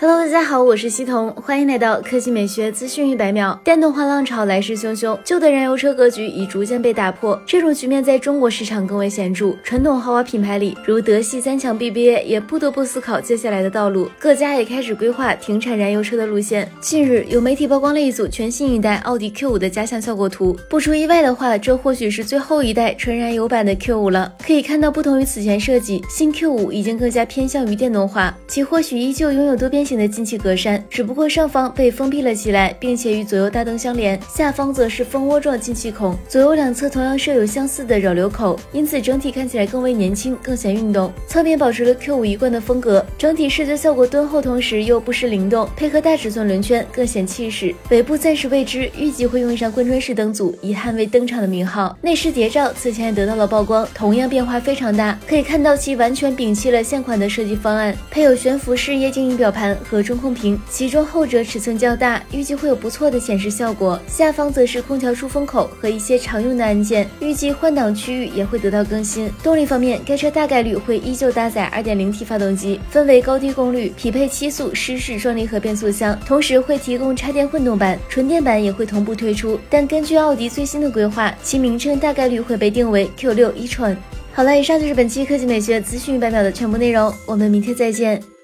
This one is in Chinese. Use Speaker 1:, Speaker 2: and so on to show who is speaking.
Speaker 1: Hello，大家好，我是西彤，欢迎来到科技美学资讯一百秒。电动化浪潮来势汹汹，旧的燃油车格局已逐渐被打破，这种局面在中国市场更为显著。传统豪华品牌里，如德系三强 BBA 也不得不思考接下来的道路，各家也开始规划停产燃油车的路线。近日，有媒体曝光了一组全新一代奥迪 Q5 的加强效果图，不出意外的话，这或许是最后一代纯燃油版的 Q5 了。可以看到，不同于此前设计，新 Q5 已经更加偏向于电动化，其或许依旧拥有多边。型的进气格栅，只不过上方被封闭了起来，并且与左右大灯相连，下方则是蜂窝状进气孔，左右两侧同样设有相似的扰流口，因此整体看起来更为年轻，更显运动。侧面保持了 Q5 一贯的风格，整体视觉效果敦厚，同时又不失灵动，配合大尺寸轮圈更显气势。尾部暂时未知，预计会用上贯穿式灯组，以捍卫登场的名号。内饰谍照此前也得到了曝光，同样变化非常大，可以看到其完全摒弃了现款的设计方案，配有悬浮式液晶仪表盘。和中控屏，其中后者尺寸较大，预计会有不错的显示效果。下方则是空调出风口和一些常用的按键，预计换挡区域也会得到更新。动力方面，该车大概率会依旧搭载 2.0T 发动机，分为高低功率，匹配七速湿式双离合变速箱，同时会提供插电混动版，纯电版也会同步推出。但根据奥迪最新的规划，其名称大概率会被定为 Q6 e-tron。好了，以上就是本期科技美学资讯一百秒的全部内容，我们明天再见。